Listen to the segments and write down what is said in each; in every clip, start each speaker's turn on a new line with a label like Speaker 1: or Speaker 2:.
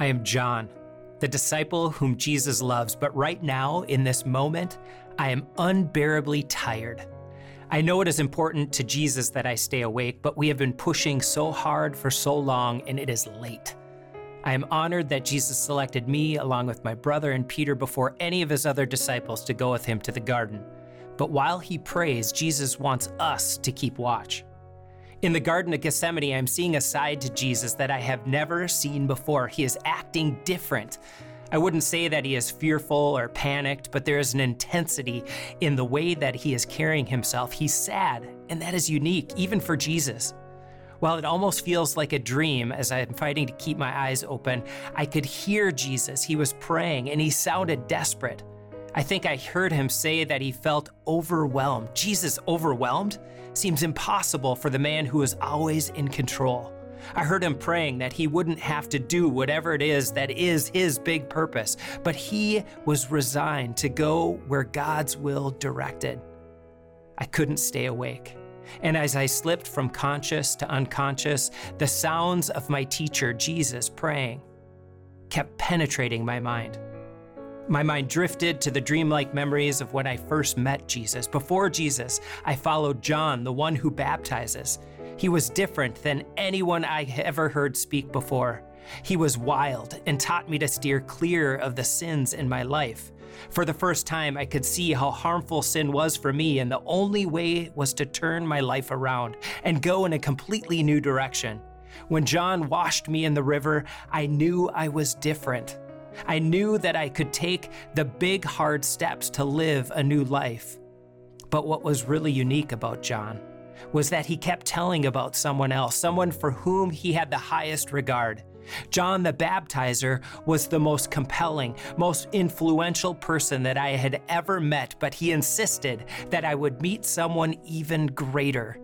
Speaker 1: I am John, the disciple whom Jesus loves, but right now, in this moment, I am unbearably tired. I know it is important to Jesus that I stay awake, but we have been pushing so hard for so long and it is late. I am honored that Jesus selected me, along with my brother and Peter, before any of his other disciples to go with him to the garden. But while he prays, Jesus wants us to keep watch. In the Garden of Gethsemane, I'm seeing a side to Jesus that I have never seen before. He is acting different. I wouldn't say that he is fearful or panicked, but there is an intensity in the way that he is carrying himself. He's sad, and that is unique, even for Jesus. While it almost feels like a dream as I'm fighting to keep my eyes open, I could hear Jesus. He was praying, and he sounded desperate. I think I heard him say that he felt overwhelmed. Jesus, overwhelmed? Seems impossible for the man who is always in control. I heard him praying that he wouldn't have to do whatever it is that is his big purpose, but he was resigned to go where God's will directed. I couldn't stay awake. And as I slipped from conscious to unconscious, the sounds of my teacher, Jesus, praying, kept penetrating my mind. My mind drifted to the dreamlike memories of when I first met Jesus. Before Jesus, I followed John, the one who baptizes. He was different than anyone I ever heard speak before. He was wild and taught me to steer clear of the sins in my life. For the first time, I could see how harmful sin was for me, and the only way was to turn my life around and go in a completely new direction. When John washed me in the river, I knew I was different. I knew that I could take the big, hard steps to live a new life. But what was really unique about John was that he kept telling about someone else, someone for whom he had the highest regard. John the Baptizer was the most compelling, most influential person that I had ever met, but he insisted that I would meet someone even greater.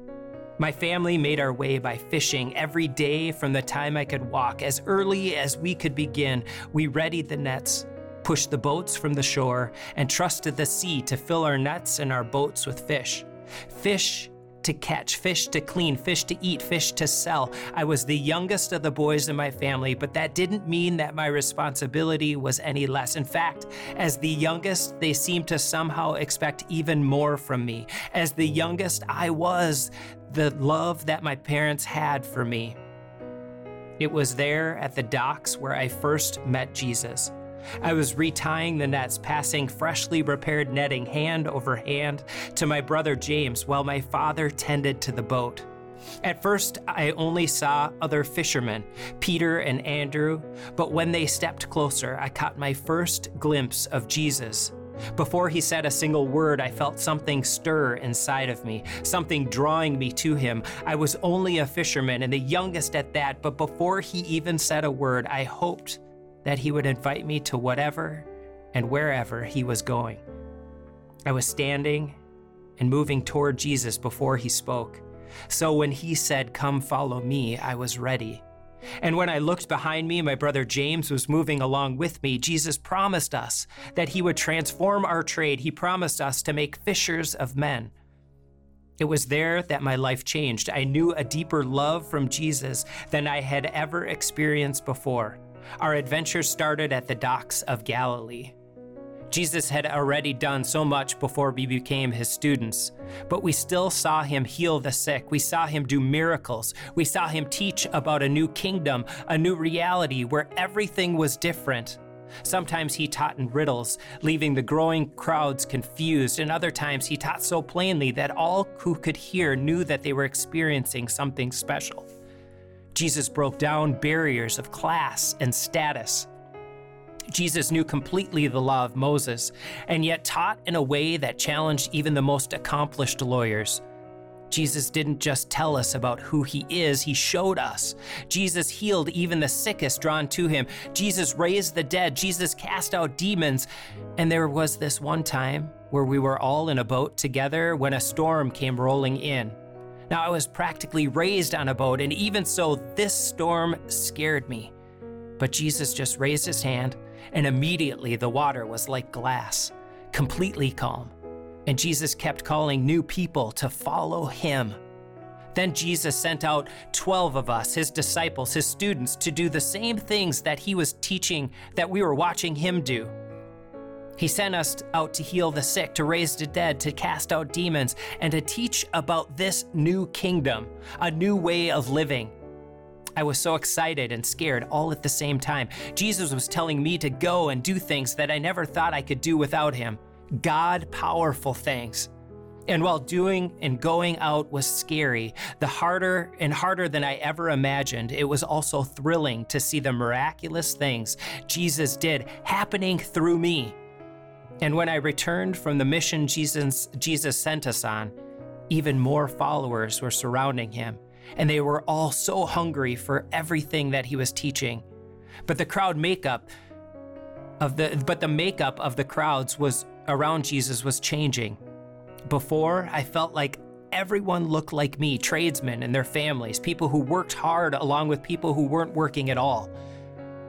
Speaker 1: My family made our way by fishing every day from the time I could walk. As early as we could begin, we readied the nets, pushed the boats from the shore, and trusted the sea to fill our nets and our boats with fish. Fish to catch, fish to clean, fish to eat, fish to sell. I was the youngest of the boys in my family, but that didn't mean that my responsibility was any less. In fact, as the youngest, they seemed to somehow expect even more from me. As the youngest, I was the love that my parents had for me. It was there at the docks where I first met Jesus. I was retying the nets, passing freshly repaired netting hand over hand to my brother James while my father tended to the boat. At first, I only saw other fishermen, Peter and Andrew, but when they stepped closer, I caught my first glimpse of Jesus before he said a single word, I felt something stir inside of me, something drawing me to him. I was only a fisherman and the youngest at that, but before he even said a word, I hoped that he would invite me to whatever and wherever he was going. I was standing and moving toward Jesus before he spoke. So when he said, Come follow me, I was ready. And when I looked behind me, my brother James was moving along with me. Jesus promised us that he would transform our trade. He promised us to make fishers of men. It was there that my life changed. I knew a deeper love from Jesus than I had ever experienced before. Our adventure started at the docks of Galilee. Jesus had already done so much before we became his students, but we still saw him heal the sick. We saw him do miracles. We saw him teach about a new kingdom, a new reality where everything was different. Sometimes he taught in riddles, leaving the growing crowds confused, and other times he taught so plainly that all who could hear knew that they were experiencing something special. Jesus broke down barriers of class and status. Jesus knew completely the law of Moses, and yet taught in a way that challenged even the most accomplished lawyers. Jesus didn't just tell us about who he is, he showed us. Jesus healed even the sickest drawn to him. Jesus raised the dead. Jesus cast out demons. And there was this one time where we were all in a boat together when a storm came rolling in. Now, I was practically raised on a boat, and even so, this storm scared me. But Jesus just raised his hand and immediately the water was like glass, completely calm. And Jesus kept calling new people to follow him. Then Jesus sent out 12 of us, his disciples, his students, to do the same things that he was teaching, that we were watching him do. He sent us out to heal the sick, to raise the dead, to cast out demons, and to teach about this new kingdom, a new way of living. I was so excited and scared all at the same time. Jesus was telling me to go and do things that I never thought I could do without him. God powerful things. And while doing and going out was scary, the harder and harder than I ever imagined, it was also thrilling to see the miraculous things Jesus did happening through me. And when I returned from the mission Jesus, Jesus sent us on, even more followers were surrounding him, and they were all so hungry for everything that he was teaching. But the crowd makeup of the but the makeup of the crowds was around Jesus was changing. Before, I felt like everyone looked like me tradesmen and their families, people who worked hard along with people who weren't working at all.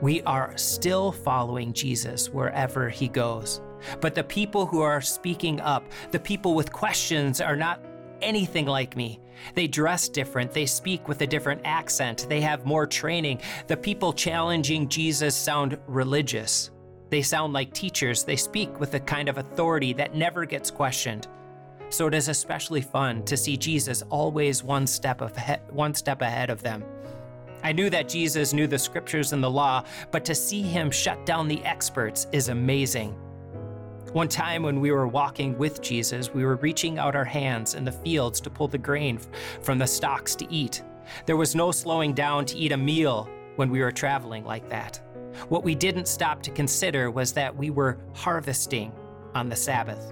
Speaker 1: We are still following Jesus wherever he goes. But the people who are speaking up, the people with questions, are not anything like me. They dress different, they speak with a different accent, they have more training. The people challenging Jesus sound religious. They sound like teachers, they speak with a kind of authority that never gets questioned. So it is especially fun to see Jesus always one step ahead, one step ahead of them. I knew that Jesus knew the scriptures and the law, but to see him shut down the experts is amazing. One time when we were walking with Jesus, we were reaching out our hands in the fields to pull the grain from the stalks to eat. There was no slowing down to eat a meal when we were traveling like that. What we didn't stop to consider was that we were harvesting on the Sabbath.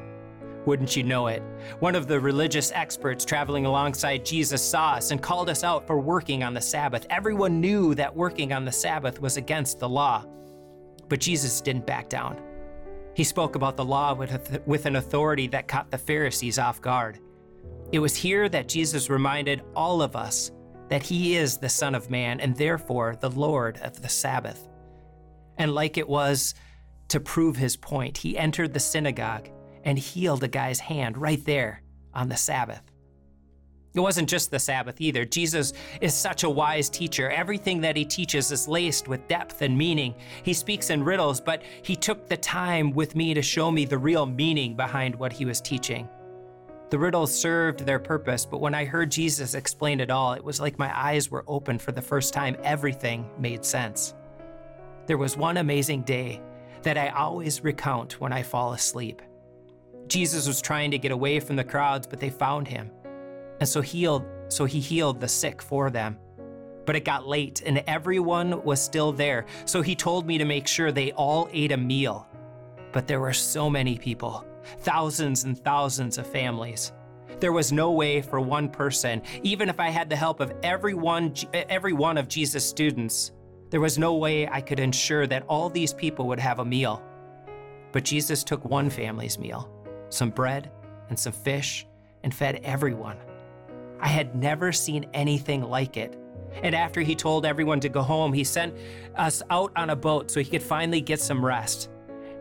Speaker 1: Wouldn't you know it? One of the religious experts traveling alongside Jesus saw us and called us out for working on the Sabbath. Everyone knew that working on the Sabbath was against the law. But Jesus didn't back down. He spoke about the law with, an authority that caught the Pharisees off guard. It was here that Jesus reminded all of us that he is the Son of Man and therefore the Lord of the Sabbath. And like it was to prove his point, he entered the synagogue and healed a guy's hand right there on the Sabbath. It wasn't just the Sabbath either. Jesus is such a wise teacher. Everything that he teaches is laced with depth and meaning. He speaks in riddles, but he took the time with me to show me the real meaning behind what he was teaching. The riddles served their purpose, but when I heard Jesus explain it all, it was like my eyes were open for the first time. Everything made sense. There was one amazing day that I always recount when I fall asleep. Jesus was trying to get away from the crowds, but they found him. And so healed, so he healed the sick for them. But it got late and everyone was still there. So he told me to make sure they all ate a meal. But there were so many people, thousands and thousands of families. There was no way for one person, even if I had the help of every one, every one of Jesus' students, there was no way I could ensure that all these people would have a meal. But Jesus took one family's meal some bread and some fish, and fed everyone. I had never seen anything like it. And after he told everyone to go home, he sent us out on a boat so he could finally get some rest.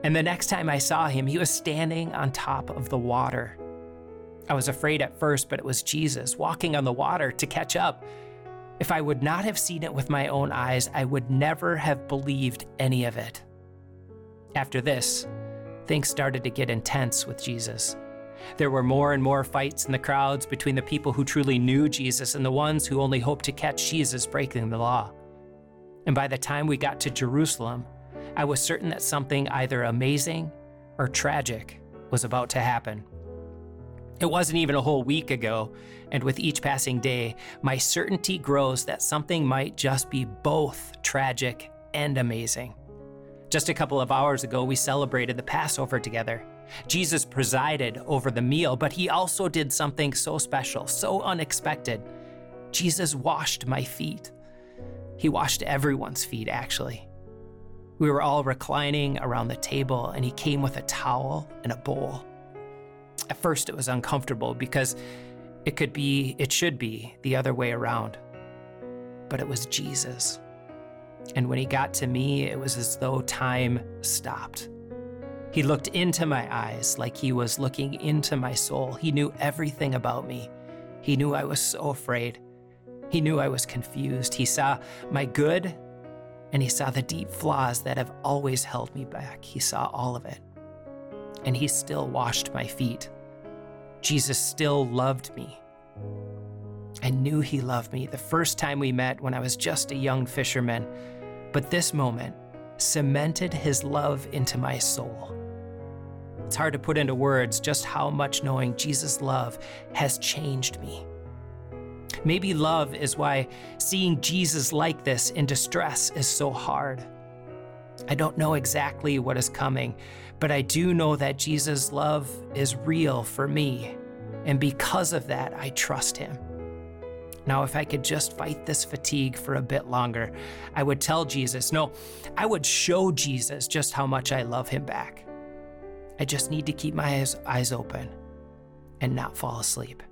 Speaker 1: And the next time I saw him, he was standing on top of the water. I was afraid at first, but it was Jesus walking on the water to catch up. If I would not have seen it with my own eyes, I would never have believed any of it. After this, things started to get intense with Jesus. There were more and more fights in the crowds between the people who truly knew Jesus and the ones who only hoped to catch Jesus breaking the law. And by the time we got to Jerusalem, I was certain that something either amazing or tragic was about to happen. It wasn't even a whole week ago, and with each passing day, my certainty grows that something might just be both tragic and amazing. Just a couple of hours ago, we celebrated the Passover together. Jesus presided over the meal, but he also did something so special, so unexpected. Jesus washed my feet. He washed everyone's feet, actually. We were all reclining around the table, and he came with a towel and a bowl. At first, it was uncomfortable because it could be, it should be, the other way around. But it was Jesus. And when he got to me, it was as though time stopped. He looked into my eyes like he was looking into my soul. He knew everything about me. He knew I was so afraid. He knew I was confused. He saw my good and he saw the deep flaws that have always held me back. He saw all of it. And he still washed my feet. Jesus still loved me. I knew he loved me the first time we met when I was just a young fisherman, but this moment cemented his love into my soul. It's hard to put into words just how much knowing Jesus' love has changed me. Maybe love is why seeing Jesus like this in distress is so hard. I don't know exactly what is coming, but I do know that Jesus' love is real for me. And because of that, I trust him. Now, if I could just fight this fatigue for a bit longer, I would tell Jesus, no, I would show Jesus just how much I love him back. I just need to keep my eyes, open and not fall asleep.